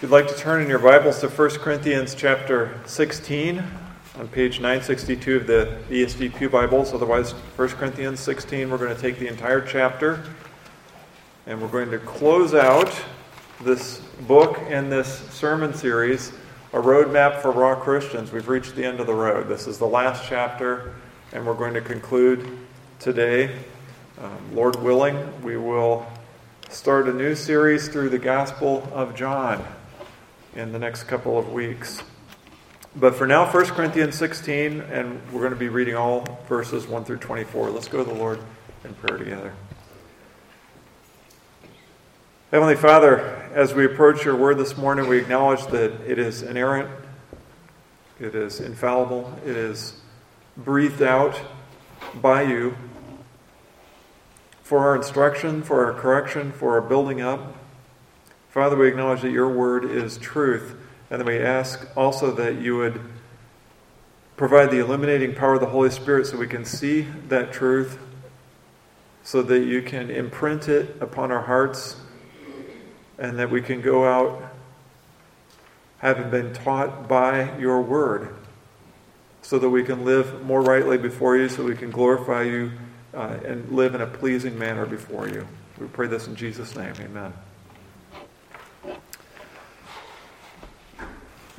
If you'd like to turn in your Bibles to 1 Corinthians chapter 16 on page 962 of the ESV Pew Bibles, otherwise 1 Corinthians 16, we're going to take the entire chapter and we're going to close out this book and this sermon series, A Roadmap for Raw Christians. We've reached the end of the road. This is the last chapter and we're going to conclude today. Um, Lord willing, we will start a new series through the Gospel of John in the next couple of weeks. But for now, 1 Corinthians 16, and we're going to be reading all verses 1 through 24. Let's go to the Lord in prayer together. Heavenly Father, as we approach your word this morning, we acknowledge that it is inerrant, it is infallible, it is breathed out by you for our instruction, for our correction, for our building up. Father, we acknowledge that your word is truth, and then we ask also that you would provide the illuminating power of the Holy Spirit so we can see that truth, so that you can imprint it upon our hearts, and that we can go out having been taught by your word, so that we can live more rightly before you, so we can glorify you uh, and live in a pleasing manner before you. We pray this in Jesus' name. Amen.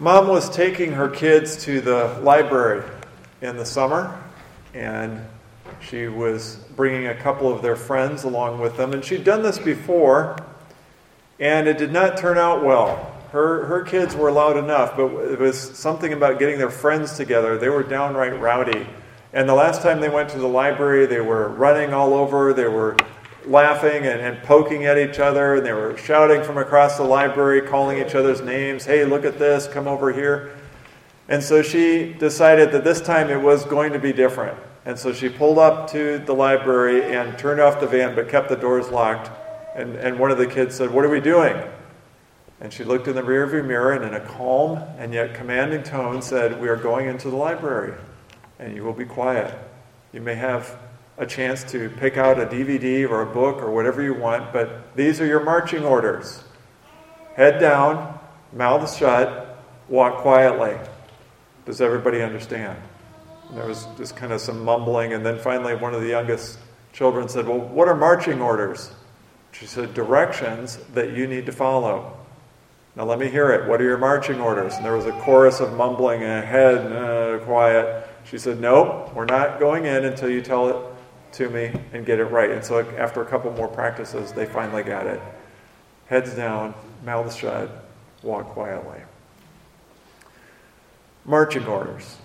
Mom was taking her kids to the library in the summer, and she was bringing a couple of their friends along with them. And she'd done this before, and it did not turn out well. Her, her kids were loud enough, but it was something about getting their friends together. They were downright rowdy. And the last time they went to the library, they were running all over. They were laughing and, and, poking at each other, and they were shouting from across the library, calling each other's names. Hey, look at this, come over here. And so she decided that this time it was going to be different. And so she pulled up to the library and turned off the van, but kept the doors locked. And, and one of the kids said, What are we doing? And she looked in the rearview mirror and, in a calm and yet commanding tone, said, We are going into the library, and you will be quiet. You may have a chance to pick out a DVD or a book or whatever you want, but these are your marching orders. Head down, mouth shut, walk quietly. Does everybody understand? And there was just kind of some mumbling, and then finally one of the youngest children said, Well, what are marching orders? She said, Directions that you need to follow. Now let me hear it. What are your marching orders? And there was a chorus of mumbling and head uh, quiet. She said, Nope, we're not going in until you tell it to me and get it right. And so after a couple more practices, they finally got it. Heads down, mouths shut, walk quietly. Marching orders.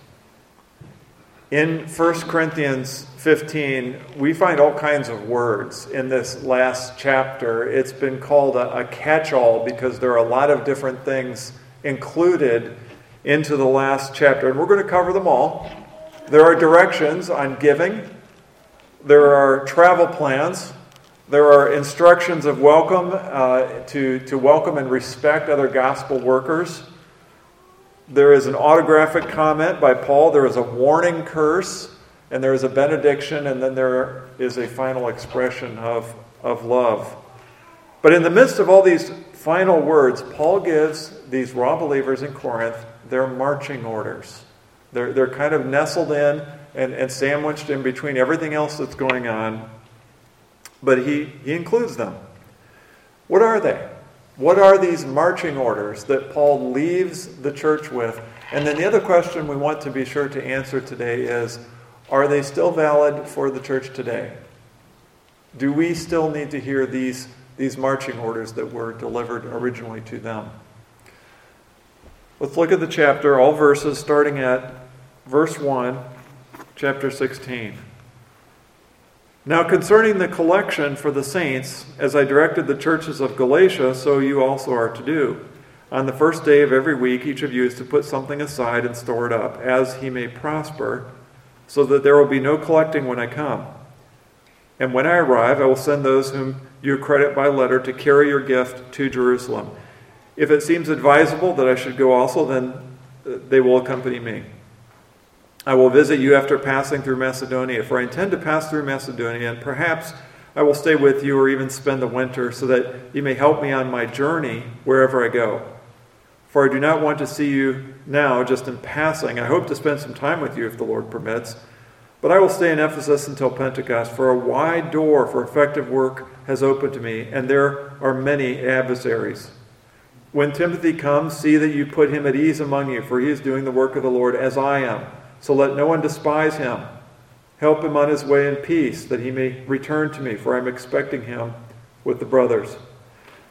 In 1 Corinthians 15, we find all kinds of words in this last chapter. It's been called a, a catch all because there are a lot of different things included into the last chapter. And we're going to cover them all. There are directions on giving, there are travel plans. There are instructions of welcome uh, to, to welcome and respect other gospel workers. There is an autographic comment by Paul. There is a warning curse, and there is a benediction, and then there is a final expression of, of love. But in the midst of all these final words, Paul gives these raw believers in Corinth their marching orders. They're, they're kind of nestled in and, and sandwiched in between everything else that's going on. But he, he includes them. What are they? What are these marching orders that Paul leaves the church with? And then the other question we want to be sure to answer today is are they still valid for the church today? Do we still need to hear these, these marching orders that were delivered originally to them? Let's look at the chapter, all verses, starting at verse 1 chapter 16. Now, concerning the collection for the saints, as I directed the churches of Galatia, so you also are to do. On the first day of every week, each of you is to put something aside and store it up, as he may prosper, so that there will be no collecting when I come. And when I arrive, I will send those whom you credit by letter to carry your gift to Jerusalem. If it seems advisable that I should go also, then uh, they will accompany me. I will visit you after passing through Macedonia, for I intend to pass through Macedonia, and perhaps I will stay with you or even spend the winter, so that you may help me on my journey wherever I go. for I do not want to see you now just in passing. I hope to spend some time with you if the Lord permits. But I will stay in Ephesus until Pentecost, for a wide door for effective work has opened to me, and there are many adversaries. When Timothy comes, see that you put him at ease among you, for he is doing the work of the Lord as I am. So let no one despise him. Help him on his way in peace, that he may return to me, for I am expecting him with the brothers.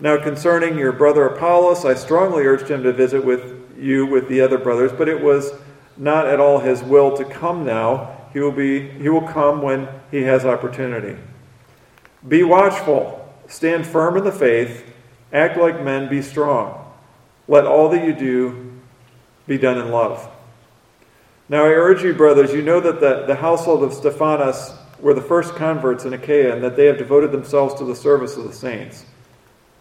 Now, concerning your brother Apollos, I strongly urged him to visit with you with the other brothers, but it was not at all his will to come now. He will, be, he will come when he has opportunity. Be watchful, stand firm in the faith, act like men, be strong. Let all that you do be done in love. Now I urge you, brothers, you know that the, the household of Stephanas were the first converts in Achaia, and that they have devoted themselves to the service of the saints.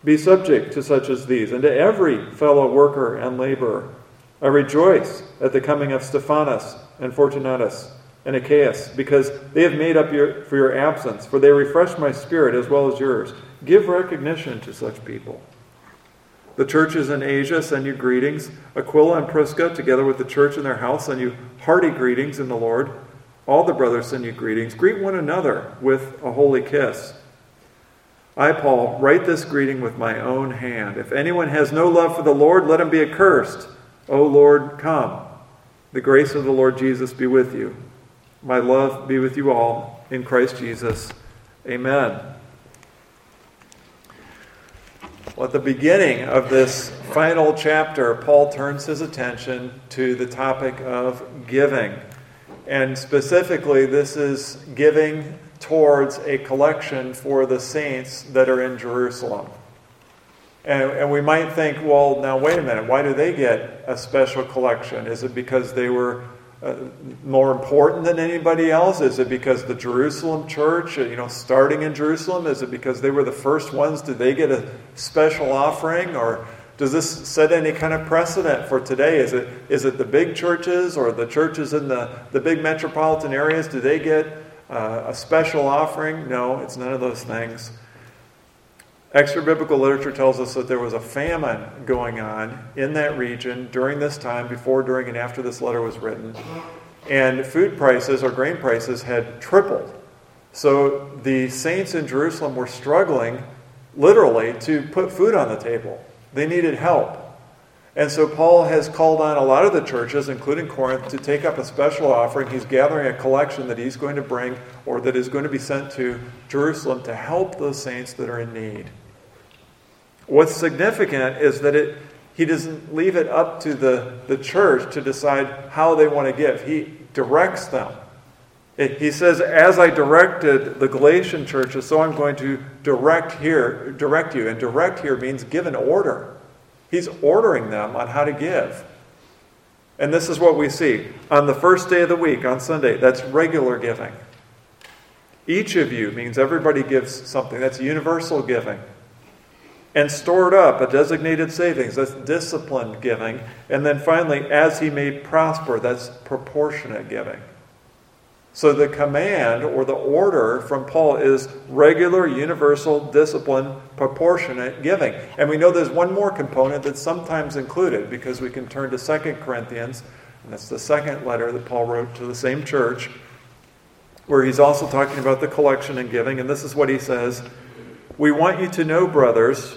Be subject to such as these, and to every fellow worker and laborer. I rejoice at the coming of Stephanas and Fortunatus and Achaicus, because they have made up your, for your absence, for they refresh my spirit as well as yours. Give recognition to such people. The churches in Asia send you greetings. Aquila and Prisca, together with the church in their house, send you hearty greetings in the Lord. All the brothers send you greetings. Greet one another with a holy kiss. I, Paul, write this greeting with my own hand. If anyone has no love for the Lord, let him be accursed. O Lord, come. The grace of the Lord Jesus be with you. My love be with you all in Christ Jesus. Amen. Well, at the beginning of this final chapter, Paul turns his attention to the topic of giving. And specifically, this is giving towards a collection for the saints that are in Jerusalem. And, and, we might think, well, now wait a minute, why do they get a special collection? Is it because they were uh, more important than anybody else? Is it because the Jerusalem church, you know, starting in Jerusalem, is it because they were the first ones? Did they get a special offering? Or does this set any kind of precedent for today? Is it, is it the big churches or the churches in the, the big metropolitan areas? Do they get uh, a special offering. No, it's none of those things. Extra biblical literature tells us that there was a famine going on in that region during this time, before, during, and after this letter was written. And food prices or grain prices had tripled. So the saints in Jerusalem were struggling, literally, to put food on the table. They needed help. And so Paul has called on a lot of the churches, including Corinth, to take up a special offering. He's gathering a collection that he's going to bring or that is going to be sent to Jerusalem to help those saints that are in need. What's significant is that it, he doesn't leave it up to the, the church to decide how they want to give, he directs them. It, he says, As I directed the Galatian churches, so I'm going to direct here, direct you. And direct here means give an order. He's ordering them on how to give. And this is what we see. On the first day of the week, on Sunday, that's regular giving. Each of you means everybody gives something. That's universal giving. And stored up, a designated savings. That's disciplined giving. And then finally, as he may prosper, that's proportionate giving. So the command or the order from Paul is regular, universal, discipline, proportionate giving. And we know there's one more component that's sometimes included because we can turn to 2 Corinthians, and that's the second letter that Paul wrote to the same church, where he's also talking about the collection and giving. And this is what he says We want you to know, brothers,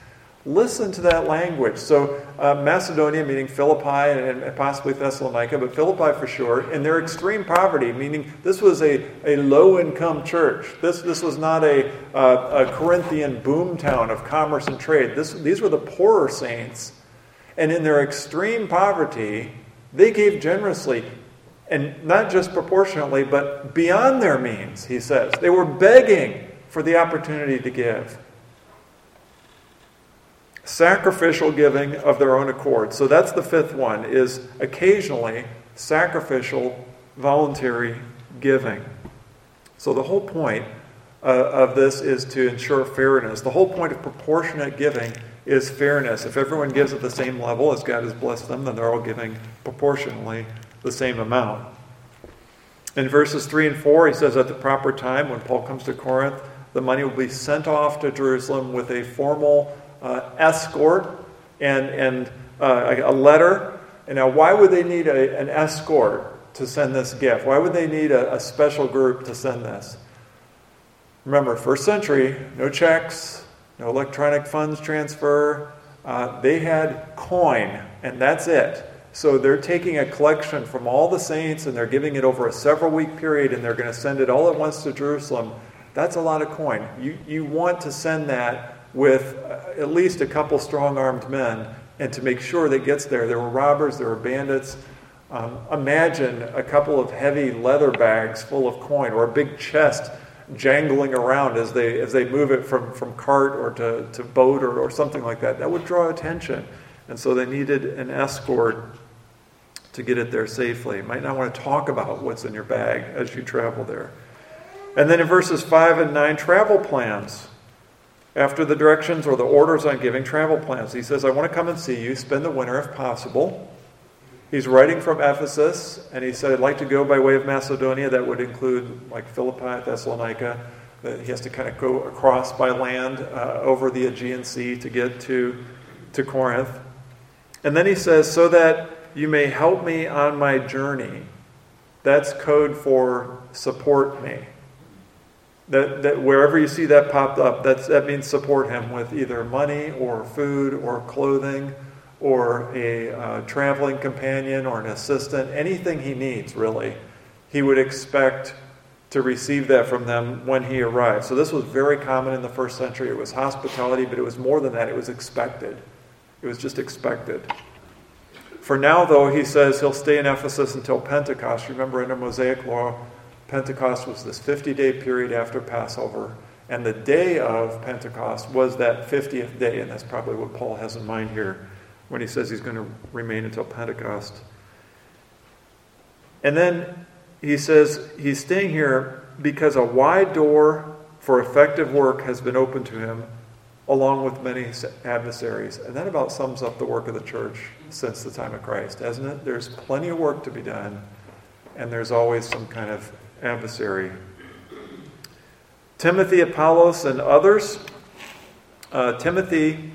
Listen to that language. So, uh, Macedonia, meaning Philippi and, and, possibly Thessalonica, but Philippi for sure, in their extreme poverty, meaning this was a, a low income church. This, this was not a, uh, a Corinthian boomtown of commerce and trade. This, these were the poorer saints. And in their extreme poverty, they gave generously, and not just proportionately, but beyond their means, he says. They were begging for the opportunity to give. Sacrificial giving of their own accord. So that's the fifth one is occasionally sacrificial voluntary giving. So the whole point uh, of this is to ensure fairness. The whole point of proportionate giving is fairness. If everyone gives at the same level as God has blessed them, then they're all giving proportionally the same amount. In verses 3 and 4, he says, At the proper time, when Paul comes to Corinth, the money will be sent off to Jerusalem with a formal escort and, and uh, a letter. And now, why would they need a, an escort to send this gift? Why would they need a, a special group to send this? Remember, first century, no checks, no electronic funds transfer. Uh, they had coin, and that's it. So they're taking a collection from all the saints and they're giving it over a several week period and they're going to send it all at once to Jerusalem. That's a lot of coin. You, you want to send that with uh, at least a couple strong armed men and to make sure that gets there. There were robbers, there were bandits. Um, imagine a couple of heavy leather bags full of coin or a big chest jangling around as they, as they move it from, from cart or to, to boat or, or something like that. That would draw attention. And so they needed an escort to get it there safely. You might not want to talk about what's in your bag as you travel there. And then in verses 5 and 9, travel plans. After the directions or the orders on giving travel plans, he says, I want to come and see you, spend the winter if possible. He's writing from Ephesus, and he said, I'd like to go by way of Macedonia. That would include like Philippi, Thessalonica. That he has to kind of go across by land uh, over the Aegean Sea to get to, to Corinth. And then he says, so that you may help me on my journey. That's code for support me. That, that wherever you see that popped up, that's, that means support him with either money or food or clothing or a uh, traveling companion or an assistant, anything he needs, really. He would expect to receive that from them when he arrived. So this was very common in the first century. It was hospitality, but it was more than that, it was expected. It was just expected. For now, though, he says he'll stay in Ephesus until Pentecost. Remember, under Mosaic law, Pentecost was this 50 day period after Passover. And the day of Pentecost was that 50th day. And that's probably what Paul has in mind here when he says he's going to remain until Pentecost. And then he says he's staying here because a wide door for effective work has been opened to him, along with many adversaries. And that about sums up the work of the church since the time of Christ, hasn't it? There's plenty of work to be done, and there's always some kind of adversary. Timothy, Apollos, and others. Uh, Timothy,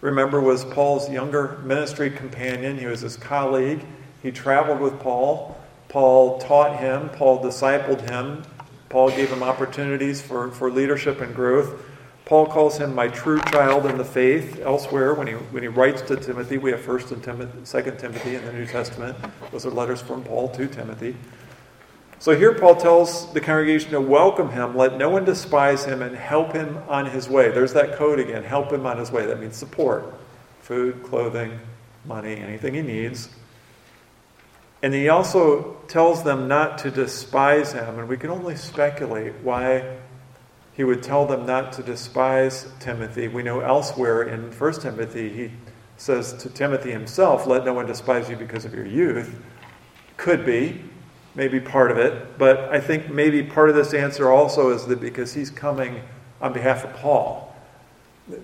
remember, was Paul's younger ministry companion. He was his colleague. He traveled with Paul. Paul taught him, Paul discipled him. Paul gave him opportunities for, for leadership and growth. Paul calls him my true child in the faith. Elsewhere, when he, when he writes to Timothy, we have 1st and Timothy, 2nd Timothy in the New Testament. Those are letters from Paul to Timothy. So here Paul tells the congregation to welcome him, let no one despise him, and help him on his way. There's that code again help him on his way. That means support food, clothing, money, anything he needs. And he also tells them not to despise him, and we can only speculate why he would tell them not to despise Timothy. We know elsewhere in 1 Timothy, he says to Timothy himself, Let no one despise you because of your youth. Could be maybe part of it. But I think maybe part of this answer also is that because he's coming on behalf of Paul.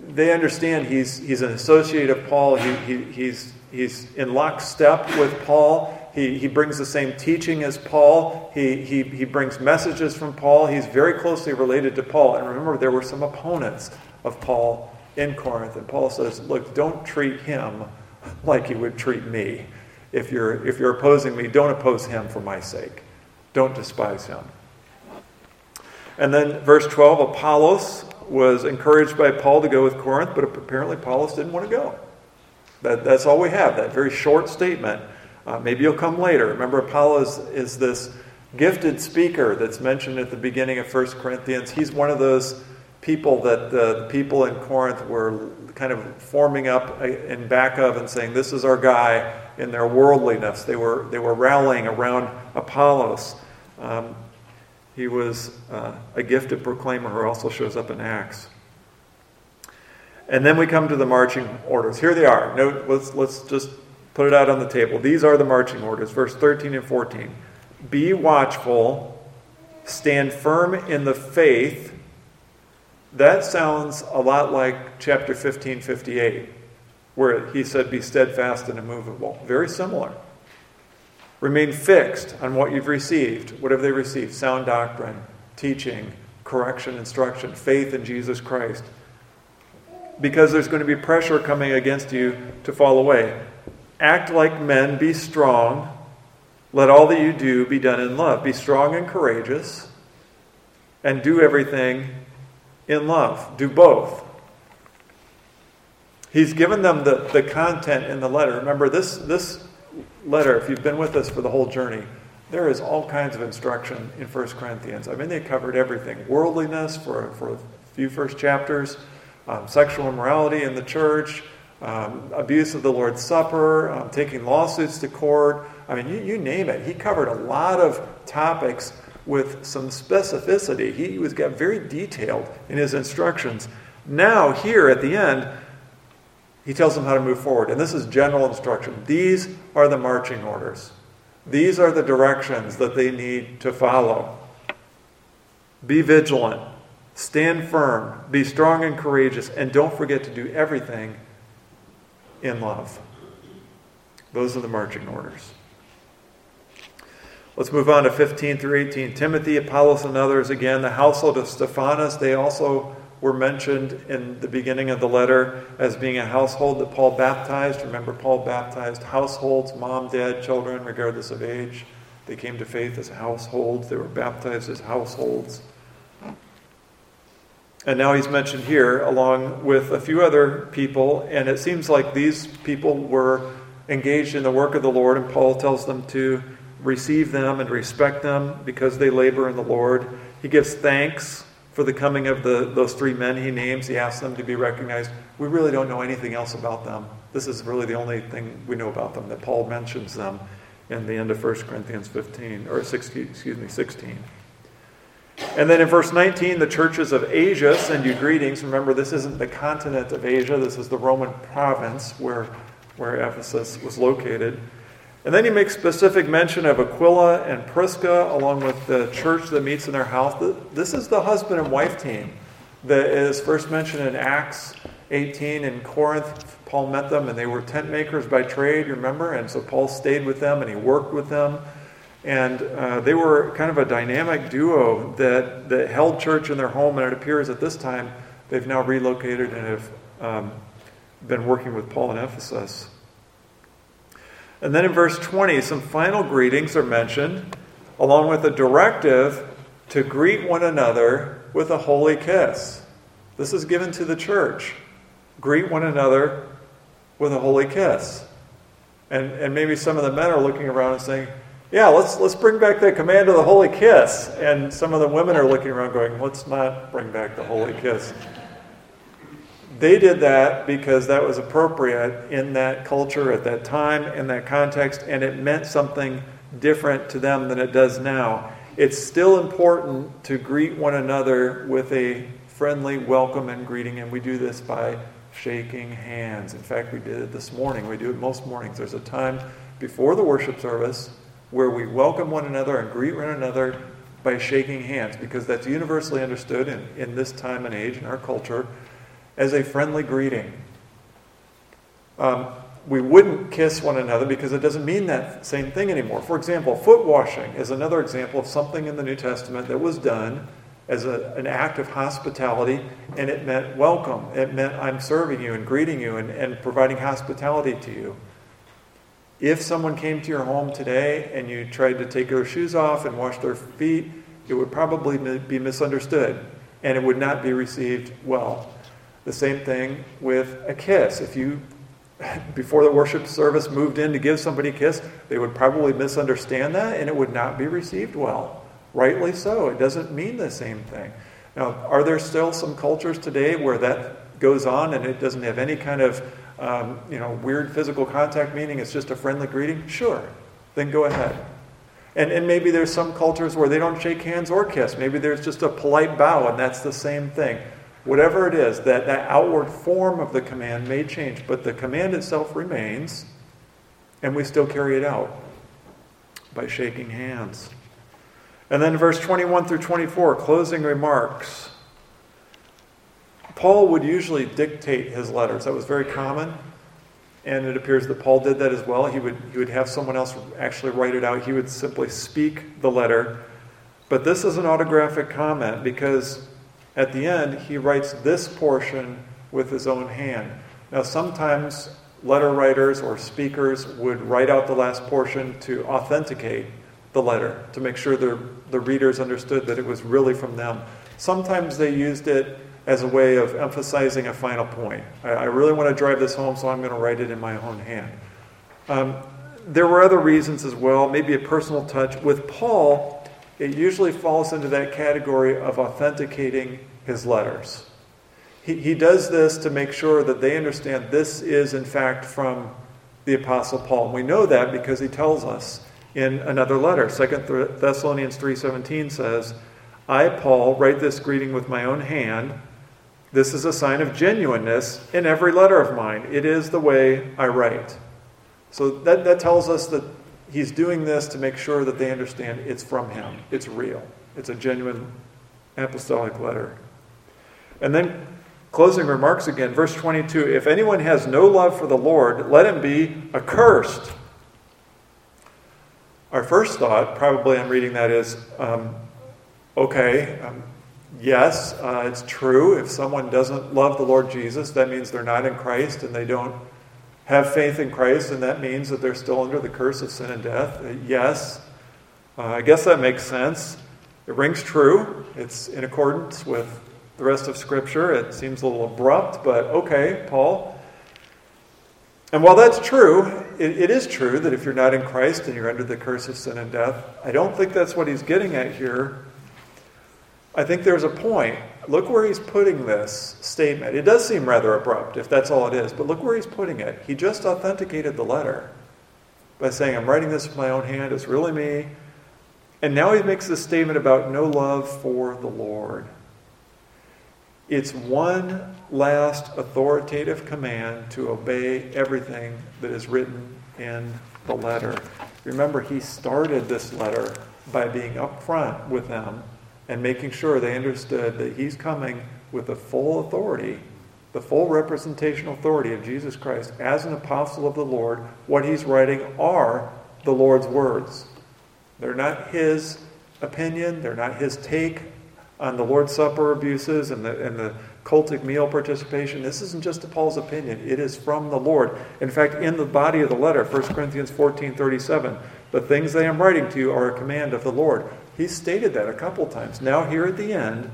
They understand he's, he's an associate of Paul. He, he, he's, he's in lockstep with Paul. He, he brings the same teaching as Paul. He, he, he brings messages from Paul. He's very closely related to Paul. And remember, there were some opponents of Paul in Corinth. And Paul says, Look, don't treat him like you would treat me if you're, if you're opposing me, don't oppose him for my sake. Don't despise him. And then verse 12 Apollos was encouraged by Paul to go with Corinth, but apparently Apollos didn't want to go. That, that's all we have, that very short statement. Uh, maybe you'll come later. Remember, Apollos is this gifted speaker that's mentioned at the beginning of 1 Corinthians. He's one of those people that the, the people in Corinth were kind of forming up in back of and saying, This is our guy in their worldliness. They were, they were rallying around Apollos. Um, he was uh, a gifted proclaimer who also shows up in Acts. And then we come to the marching orders. Here they are. Note, let's, let's just put it out on the table. These are the marching orders, verse 13 and 14. Be watchful, stand firm in the faith. That sounds a lot like chapter 15, 58, where he said, Be steadfast and immovable. Very similar. Remain fixed on what you've received. What have they received? Sound doctrine, teaching, correction, instruction, faith in Jesus Christ. Because there's going to be pressure coming against you to fall away. Act like men, be strong. Let all that you do be done in love. Be strong and courageous, and do everything in love. Do both. He's given them the, the content in the letter. Remember, this, this letter, if you've been with us for the whole journey, there is all kinds of instruction in 1 Corinthians. I mean, they covered everything worldliness for, for a few first chapters, um, sexual immorality in the church, um, abuse of the Lord's Supper, um, taking lawsuits to court. I mean, you, you name it. He covered a lot of topics with some specificity. He was got very detailed in his instructions. Now, here at the end, he tells them how to move forward. And this is general instruction. These are the marching orders, these are the directions that they need to follow. Be vigilant, stand firm, be strong and courageous, and don't forget to do everything in love. Those are the marching orders. Let's move on to 15 through 18. Timothy, Apollos, and others. Again, the household of Stephanas, they also were mentioned in the beginning of the letter as being a household that Paul baptized. Remember, Paul baptized households, mom, dad, children, regardless of age. They came to faith as households, they were baptized as households. And now he's mentioned here, along with a few other people, and it seems like these people were engaged in the work of the Lord, and Paul tells them to receive them and respect them because they labor in the Lord. He gives thanks for the coming of the, those three men he names. He asks them to be recognized. We really don't know anything else about them. This is really the only thing we know about them, that Paul mentions them in the end of 1 Corinthians 15, or 16, excuse me, 16. And then in verse 19, the churches of Asia send you greetings. Remember, this isn't the continent of Asia, this is the Roman province where, where Ephesus was located. And then he makes specific mention of Aquila and Prisca, along with the church that meets in their house. This is the husband and wife team that is first mentioned in Acts 18 in Corinth. Paul met them, and they were tent makers by trade, remember? And so Paul stayed with them and he worked with them. And uh, they were kind of a dynamic duo that, that held church in their home. And it appears at this time they've now relocated and have um, been working with Paul in Ephesus. And then in verse 20, some final greetings are mentioned, along with a directive to greet one another with a holy kiss. This is given to the church. Greet one another with a holy kiss. And, and maybe some of the men are looking around and saying, yeah, let's, let's bring back the command of the holy kiss. And some of the women are looking around going, let's not bring back the holy kiss. They did that because that was appropriate in that culture at that time, in that context, and it meant something different to them than it does now. It's still important to greet one another with a friendly welcome and greeting, and we do this by shaking hands. In fact, we did it this morning. We do it most mornings. There's a time before the worship service where we welcome one another and greet one another by shaking hands because that's universally understood in, in this time and age in our culture as a friendly greeting. Um, we wouldn't kiss one another because it doesn't mean that same thing anymore. For example, foot washing is another example of something in the New Testament that was done as a, an act of hospitality, and it meant welcome. It meant I'm serving you and greeting you and, and providing hospitality to you. If someone came to your home today and you tried to take their shoes off and wash their feet, it would probably be misunderstood and it would not be received well. The same thing with a kiss. If you, before the worship service, moved in to give somebody a kiss, they would probably misunderstand that and it would not be received well. Rightly so. It doesn't mean the same thing. Now, are there still some cultures today where that goes on and it doesn't have any kind of um, you know, weird physical contact meaning? It's just a friendly greeting? Sure. Then go ahead. And, and maybe there's some cultures where they don't shake hands or kiss. Maybe there's just a polite bow and that's the same thing. Whatever it is, that, that outward form of the command may change, but the command itself remains, and we still carry it out by shaking hands. And then verse 21 through 24, closing remarks. Paul would usually dictate his letters. That was very common. And it appears that Paul did that as well. He would, he would have someone else actually write it out. He would simply speak the letter. But this is an autographic comment because at the end, he writes this portion with his own hand. Now, sometimes letter writers or speakers would write out the last portion to authenticate the letter, to make sure the, the readers understood that it was really from them. Sometimes they used it as a way of emphasizing a final point. I, I really want to drive this home, so I'm going to write it in my own hand. Um, there were other reasons as well, maybe a personal touch. With Paul, it usually falls into that category of authenticating his letters. He, he does this to make sure that they understand this is, in fact, from the Apostle Paul. And we know that because he tells us in another letter. 2 Thessalonians 3.17 says, I, Paul, write this greeting with my own hand. This is a sign of genuineness in every letter of mine. It is the way I write. So that, that tells us that he's doing this to make sure that they understand it's from him. It's real. It's a genuine apostolic letter. And then closing remarks again, verse 22 If anyone has no love for the Lord, let him be accursed. Our first thought, probably I'm reading that, is um, okay, um, yes, uh, it's true. If someone doesn't love the Lord Jesus, that means they're not in Christ and they don't have faith in Christ, and that means that they're still under the curse of sin and death. Uh, yes, uh, I guess that makes sense. It rings true. It's in accordance with the rest of Scripture. It seems a little abrupt, but okay, Paul. And while that's true, it, it is true that if you're not in Christ and you're under the curse of sin and death, I don't think that's what he's getting at here. I think there's a point Look where he's putting this statement. It does seem rather abrupt if that's all it is, but look where he's putting it. He just authenticated the letter by saying, I'm writing this with my own hand, it's really me. And now he makes this statement about no love for the Lord. It's one last authoritative command to obey everything that is written in the letter. Remember, he started this letter by being upfront with them and making sure they understood that he's coming with the full authority, the full representational authority of Jesus Christ as an apostle of the Lord. What he's writing are the Lord's words. They're not his opinion, they're not his take on the Lord's Supper abuses and the, and the cultic meal participation. This isn't just Paul's opinion, it is from the Lord. In fact, in the body of the letter, 1 Corinthians 14 37, the things that I am writing to you are a command of the Lord. He's stated that a couple times. Now, here at the end,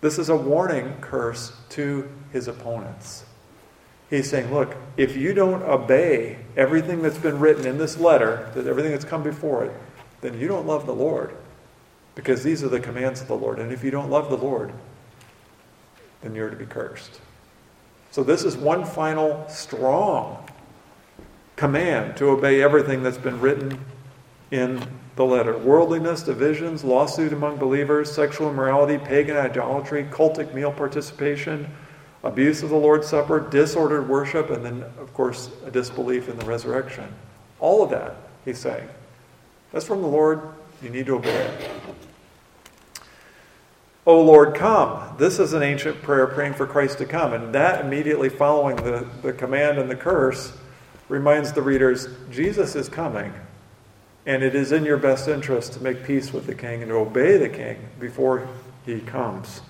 this is a warning curse to his opponents. He's saying, look, if you don't obey everything that's been written in this letter, that everything that's come before it, then you don't love the Lord. Because these are the commands of the Lord. And if you don't love the Lord, then you're to be cursed. So, this is one final strong command to obey everything that's been written in the letter worldliness, divisions, lawsuit among believers, sexual immorality, pagan idolatry, cultic meal participation, abuse of the Lord's Supper, disordered worship, and then, of course, a disbelief in the resurrection. All of that, he's saying. That's from the Lord. You need to obey. O Lord, come. This is an ancient prayer praying for Christ to come. And that immediately following the, the command and the curse reminds the readers Jesus is coming. And it is in your best interest to make peace with the king and to obey the king before he comes.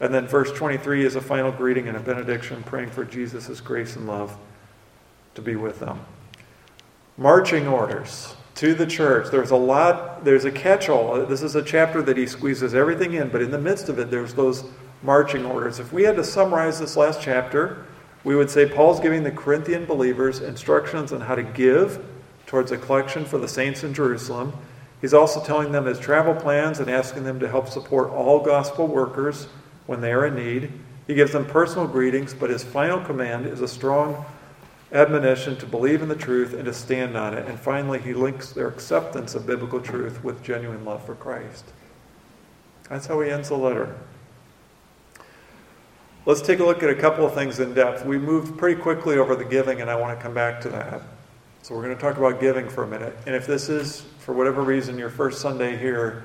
And then verse 23 is a final greeting and a benediction, praying for Jesus' grace and love to be with them. Marching orders to the church. There's a lot, there's a catch all. This is a chapter that he squeezes everything in, but in the midst of it, there's those marching orders. If we had to summarize this last chapter, we would say Paul's giving the Corinthian believers instructions on how to give towards a collection for the saints in Jerusalem. He's also telling them his travel plans and asking them to help support all gospel workers when they are in need. He gives them personal greetings, but his final command is a strong admonition to believe in the truth and to stand on it. And finally, he links their acceptance of biblical truth with genuine love for Christ. That's how he ends the letter. let's take a look at a couple of things in depth. We moved pretty quickly over the giving, and I want to come back to that. So we're going to talk about giving for a minute. And if this is, for whatever reason, your first Sunday here,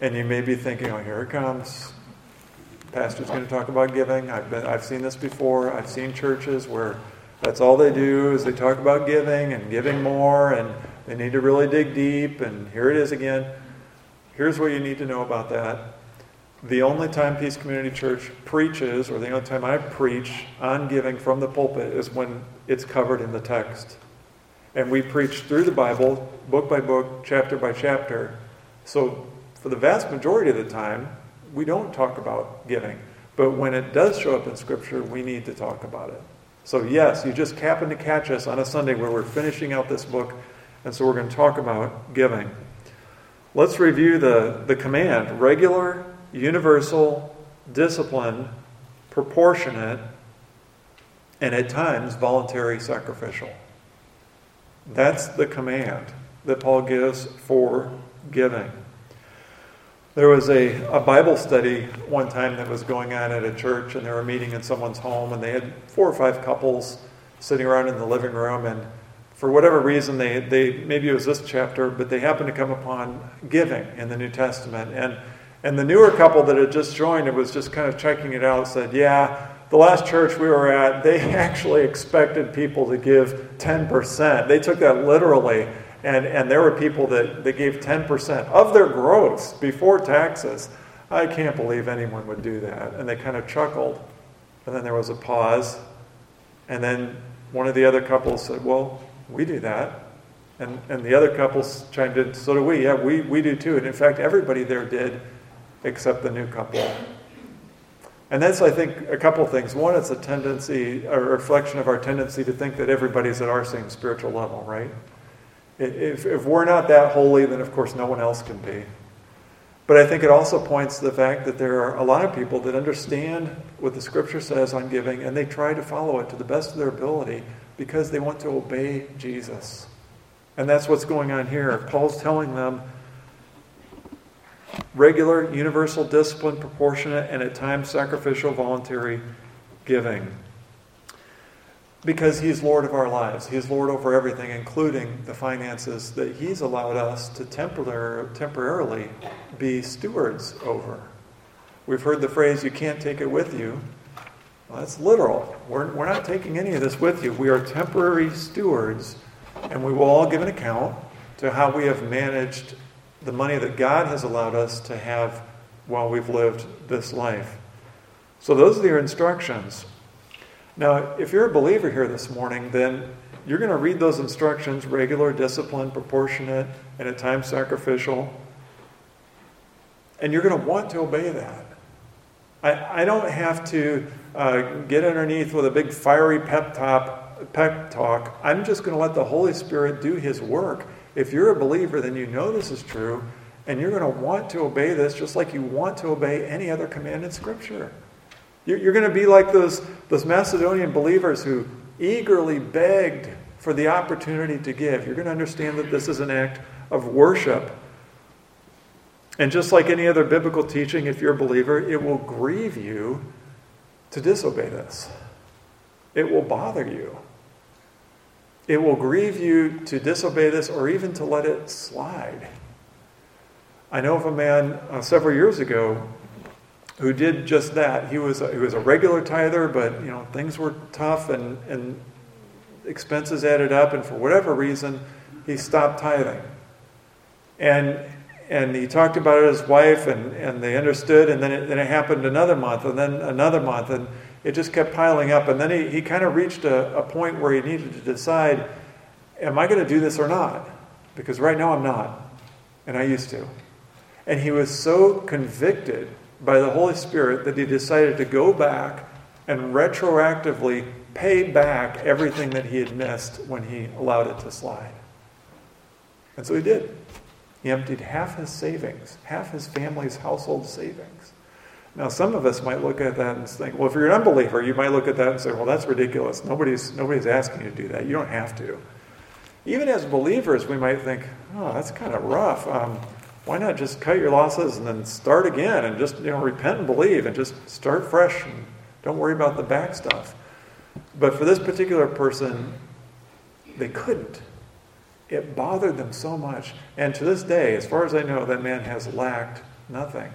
and you may be thinking, oh, here it comes. Pastor's going to talk about giving. I've, been, I've seen this before. I've seen churches where that's all they do is they talk about giving and giving more, and they need to really dig deep, and here it is again. Here's what you need to know about that. The only time Peace Community Church preaches, or the only time I preach on giving from the pulpit, is when it's covered in the text. And we preach through the Bible, book by book, chapter by chapter. So, for the vast majority of the time, we don't talk about giving. But when it does show up in Scripture, we need to talk about it. So, yes, you just happened to catch us on a Sunday where we're finishing out this book, and so we're going to talk about giving. Let's review the, the command regular, universal, disciplined, proportionate, and at times voluntary sacrificial. That's the command that Paul gives for giving. There was a, a Bible study one time that was going on at a church, and they were meeting in someone's home, and they had four or five couples sitting around in the living room, and for whatever reason, they, they maybe it was this chapter, but they happened to come upon giving in the New Testament. And, and the newer couple that had just joined, it was just kind of checking it out, said, Yeah, the last church we were at, they actually expected people to give 10%. They took that literally. And, and there were people that, that gave 10% of their gross before taxes. I can't believe anyone would do that. And they kind of chuckled. And then there was a pause. And then one of the other couples said, Well, we do that. And, and the other couples chimed in, so do we. Yeah, we, we do too. And in fact, everybody there did except the new couple. And that's, I think, a couple things. One, it's a tendency, a reflection of our tendency to think that everybody's at our same spiritual level, right? If, if we're not that holy, then of course no one else can be. But I think it also points to the fact that there are a lot of people that understand what the scripture says on giving and they try to follow it to the best of their ability because they want to obey Jesus. And that's what's going on here. Paul's telling them regular, universal discipline, proportionate, and at times sacrificial, voluntary giving. Because He's Lord of our lives. He's Lord over everything, including the finances that He's allowed us to temporarily be stewards over. We've heard the phrase, you can't take it with you. Well, that's literal. We're, we're not taking any of this with you. We are temporary stewards, and we will all give an account to how we have managed the money that God has allowed us to have while we've lived this life. So, those are your instructions. Now, if you're a believer here this morning, then you're going to read those instructions regular, disciplined, proportionate, and at times sacrificial. And you're going to want to obey that. I, I don't have to uh, get underneath with a big fiery pep, top, pep talk. I'm just going to let the Holy Spirit do His work. If you're a believer, then you know this is true, and you're going to want to obey this just like you want to obey any other command in Scripture. You're, going to be like those, those Macedonian believers who eagerly begged for the opportunity to give. You're going to understand that this is an act of worship. And just like any other biblical teaching, if you're a believer, it will grieve you to disobey this. It will bother you. It will grieve you to disobey this or even to let it slide. I know of a man uh, several years ago who did just that. He was a, he was a regular tither, but you know things were tough and, and expenses added up, and for whatever reason, he stopped tithing. And and he talked about it to his wife, and, and they understood, and then it, then it happened another month, and then another month, and it just kept piling up. And then he, he kind of reached a, a point where he needed to decide am I going to do this or not? Because right now I'm not, and I used to. And he was so convicted by the Holy Spirit that he decided to go back and retroactively pay back everything that he had missed when he allowed it to slide. And so he did. He emptied half his savings, half his family's household savings. Now, some of us might look at that and think, well, if you're an unbeliever, you might look at that and say, well, that's ridiculous. Nobody's, nobody's asking you to do that. You don't have to. Even as believers, we might think, oh, that's kind of rough. Um, why not just cut your losses and then start again and just you know repent and believe and just start fresh and don't worry about the back stuff. But for this particular person, they couldn't. It bothered them so much. And to this day, as far as I know, that man has lacked nothing.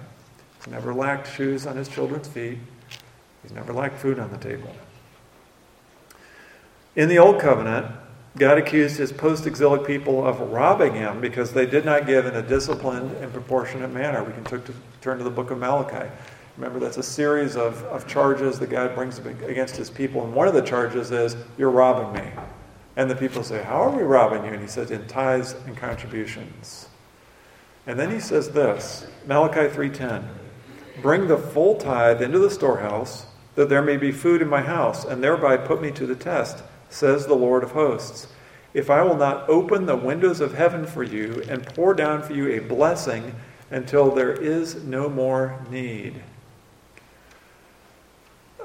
He's never lacked shoes on his children's feet. He's never lacked food on the table. In the Old Covenant, God accused his post exilic people of robbing him because they did not give in a disciplined and proportionate manner. We can turn to the book of Malachi. Remember, that's a series of, of charges that God brings against his people. And one of the charges is, You're robbing me. And the people say, How are we robbing you? And he says, In tithes and contributions. And then he says this Malachi 3:10 Bring the full tithe into the storehouse, that there may be food in my house, and thereby put me to the test says the Lord of hosts. If I will not open the windows of heaven for you and pour down for you a blessing until there is no more need.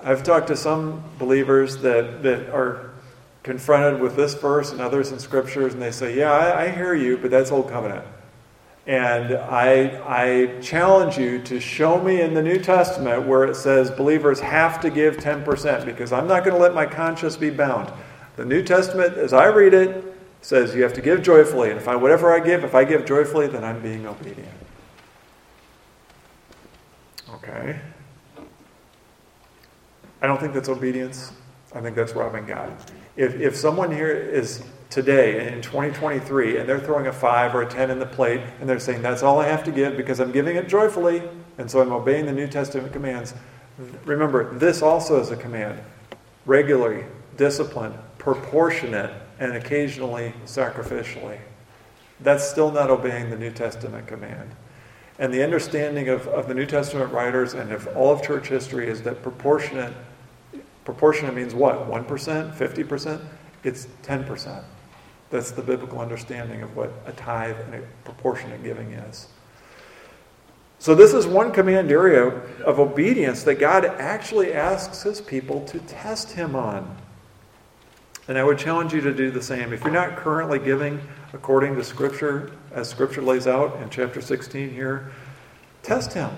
I've talked to some believers that, that are confronted with this verse and others in scriptures, and they say, Yeah, I, I hear you, but that's Old Covenant. And I, I challenge you to show me in the New Testament where it says believers have to give 10% because I'm not going to let my conscience be bound. The New Testament, as I read it, says you have to give joyfully. And if I whatever I give, if I give joyfully, then I'm being obedient. Okay. I don't think that's obedience. I think that's robbing God. If, if someone here is today in 2023 and they're throwing a 5 or a 10 in the plate and they're saying, that's all I have to give because I'm giving it joyfully and so I'm obeying the New Testament commands, remember, this also is a command. Regularly, disciplined, proportionate, and occasionally sacrificially. That's still not obeying the New Testament command. And the understanding of, of the New Testament writers and of all of church history is that proportionate proportionate means what? 1%? 50%? It's 10%. That's the biblical understanding of what a tithe and a proportionate giving is. So, this is one command area of obedience that God actually asks his people to test him on. And I would challenge you to do the same. If you're not currently giving according to Scripture, as Scripture lays out in chapter 16 here, test Him.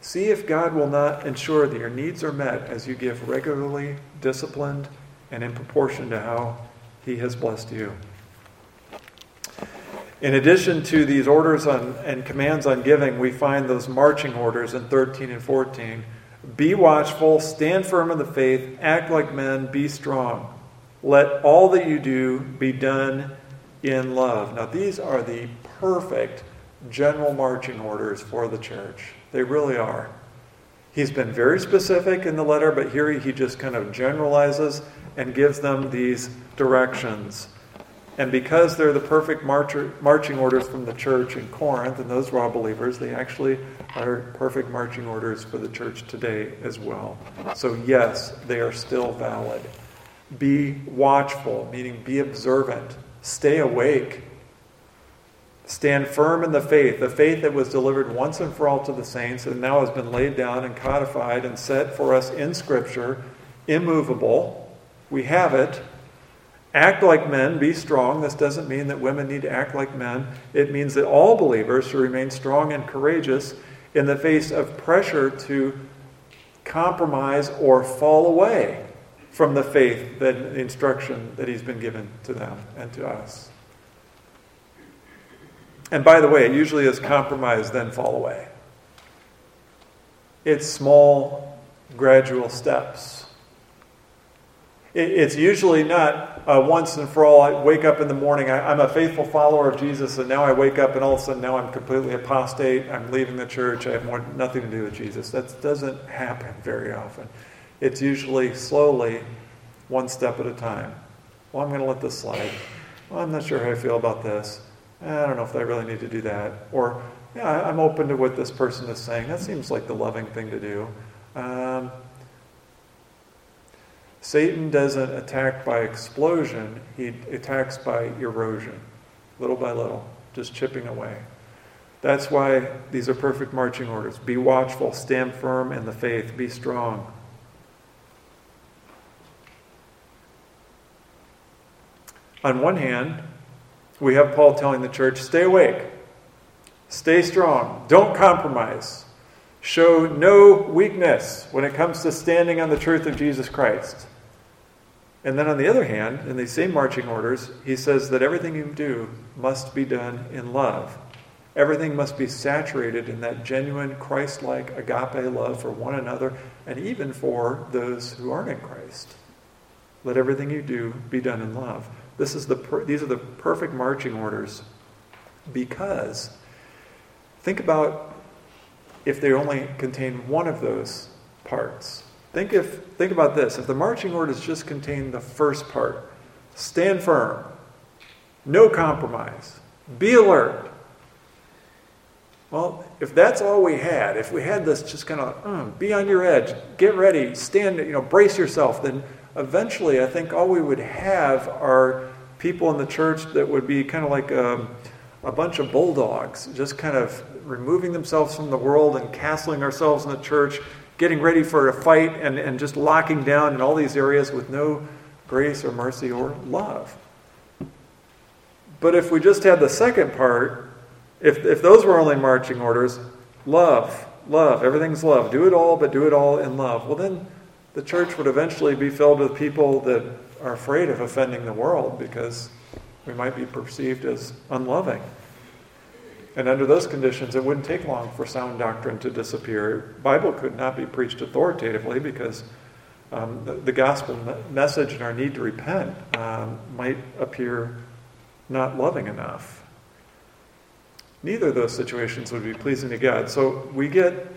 See if God will not ensure that your needs are met as you give regularly, disciplined, and in proportion to how He has blessed you. In addition to these orders on, and commands on giving, we find those marching orders in 13 and 14. Be watchful, stand firm in the faith, act like men, be strong. Let all that you do be done in love. Now, these are the perfect general marching orders for the church. They really are. He's been very specific in the letter, but here he just kind of generalizes and gives them these directions. And because they're the perfect marcher, marching orders from the church in Corinth, and those raw believers, they actually are perfect marching orders for the church today as well. So, yes, they are still valid. Be watchful, meaning be observant. Stay awake. Stand firm in the faith, the faith that was delivered once and for all to the saints and now has been laid down and codified and set for us in Scripture, immovable. We have it. Act like men, be strong. This doesn't mean that women need to act like men. It means that all believers should remain strong and courageous in the face of pressure to compromise or fall away from the faith, that the instruction that he's been given to them and to us. And by the way, it usually is compromise, then fall away. It's small, gradual steps. It's usually not uh, once and for all. I wake up in the morning, I, am a faithful follower of Jesus, and now I wake up and all of a sudden now I'm completely apostate. I'm leaving the church. I have more, nothing to do with Jesus. That doesn't happen very often. It's usually slowly, one step at a time. Well, I'm going to let this slide. Well, I'm not sure how I feel about this. I don't know if I really need to do that. Or, yeah, I'm open to what this person is saying. That seems like the loving thing to do. Um, Satan doesn't attack by explosion, he attacks by erosion, little by little, just chipping away. That's why these are perfect marching orders. Be watchful, stand firm in the faith, be strong. On one hand, we have Paul telling the church, stay awake, Stay strong. Don't compromise. Show no weakness when it comes to standing on the truth of Jesus Christ. And then on the other hand, in these same marching orders, he says that everything you do must be done in love. Everything must be saturated in that genuine Christ like agape love for one another and even for those who aren't in Christ. Let everything you do be done in love. This is the per- these are the perfect marching orders because think about if they only contain one of those parts. Think if think about this. If the marching orders just contain the first part, stand firm, no compromise, be alert. Well, if that's all we had, if we had this just kind of mm, be on your edge, get ready, stand, you know, brace yourself, then eventually I think all we would have are people in the church that would be kind of like um, a bunch of bulldogs, just kind of removing themselves from the world and castling ourselves in the church, getting ready for a fight and, and just locking down in all these areas with no grace or mercy or love. But if we just had the second part, if, if those were only marching orders, love, love, everything's love, do it all, but do it all in love, well, then the church would eventually be filled with people that are afraid of offending the world because we might be perceived as unloving. And under those conditions, it wouldn't take long for sound doctrine to disappear. Bible could not be preached authoritatively because um, the, the, gospel message and our need to repent um, might appear not loving enough. Neither of those situations would be pleasing to God. So we get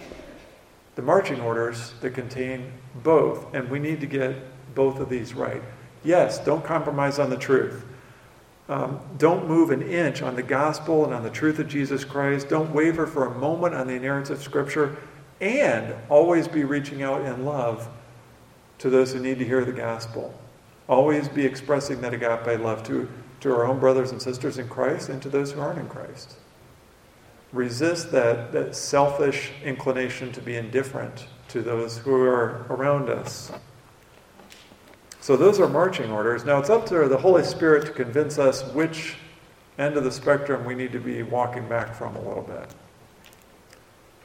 the marching orders that contain both, and we need to get both of these right. Yes, don't compromise on the truth. Um, don't move an inch on the gospel and on the truth of Jesus Christ. Don't waver for a moment on the inerrancy of Scripture. And always be reaching out in love to those who need to hear the gospel. Always be expressing that agape love to, to our own brothers and sisters in Christ and to those who aren't in Christ. Resist that, that selfish inclination to be indifferent to those who are around us. So those are marching orders. Now it's up to the Holy Spirit to convince us which end of the spectrum we need to be walking back from a little bit.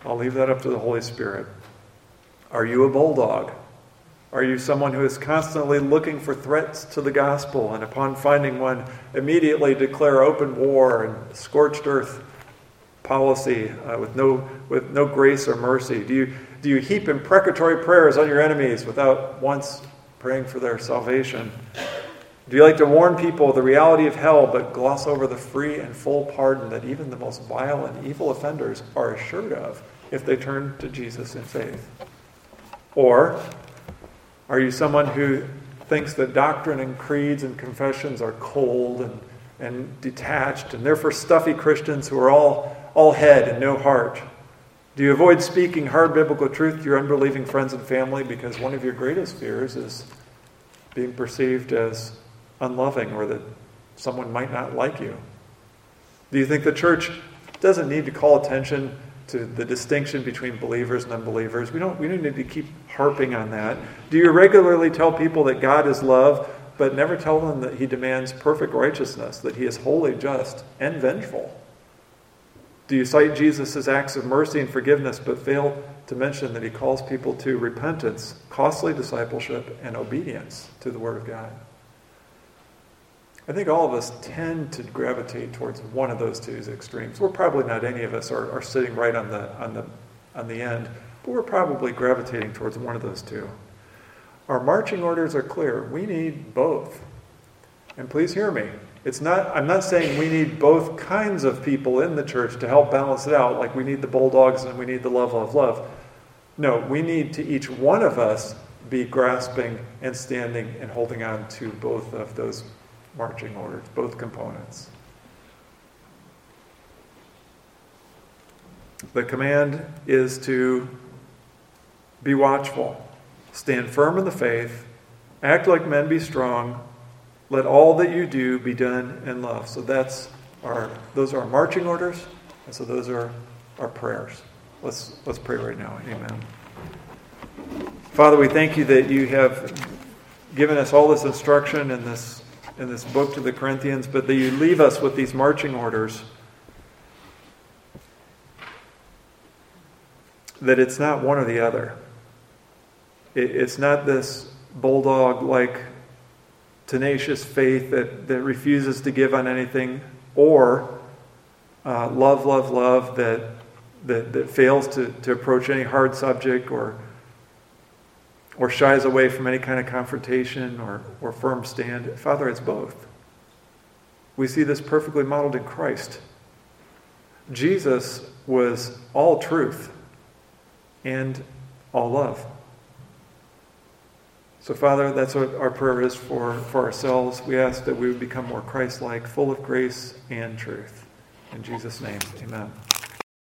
I'll leave that up to the Holy Spirit. Are you a bulldog? Are you someone who is constantly looking for threats to the gospel and upon finding one, immediately declare open war and scorched earth policy uh, with, no, with no grace or mercy? Do you, do you heap imprecatory prayers on your enemies without once praying for their salvation? Do you like to warn people of the reality of hell, but gloss over the free and full pardon that even the most vile and evil offenders are assured of if they turn to Jesus in faith? Or are you someone who thinks that doctrine and creeds and confessions are cold and, and detached, and they're for stuffy Christians who are all, all head and no heart? Do you avoid speaking hard biblical truth to your unbelieving friends and family because one of your greatest fears is being perceived as unloving or that someone might not like you? Do you think the church doesn't need to call attention to the distinction between believers and unbelievers? We don't, we don't need to keep harping on that. Do you regularly tell people that God is love, but never tell them that He demands perfect righteousness, that He is holy, just, and vengeful? Do you cite Jesus' acts of mercy and forgiveness, but fail to mention that he calls people to repentance, costly discipleship, and obedience to the Word of God? I think all of us tend to gravitate towards one of those two extremes. We're probably not any of us are, are sitting right on the, on, the, on the end, but we're probably gravitating towards one of those two. Our marching orders are clear. We need both. And please hear me. It's not, I'm not saying we need both kinds of people in the church to help balance it out, like we need the bulldogs and we need the love, love, love. No, we need to each one of us be grasping and standing and holding on to both of those marching orders, both components. The command is to be watchful, stand firm in the faith, act like men, be strong, let all that you do be done in love. So that's our those are our marching orders, and so those are our prayers. Let's let's pray right now. Amen. Father, we thank you that you have given us all this instruction in this in this book to the Corinthians, but that you leave us with these marching orders. that it's not one or the other. It, it's not this bulldog like tenacious faith that, that refuses to give on anything, or uh, love, love, love that, that, that fails to, to approach any hard subject or, or shies away from any kind of confrontation or, or firm stand. Father, it's both. We see this perfectly modeled in Christ. Jesus was all truth and all love. So, Father, that's what our prayer is for, for ourselves. We ask that we would become more Christ like, full of grace and truth. In Jesus' name, amen.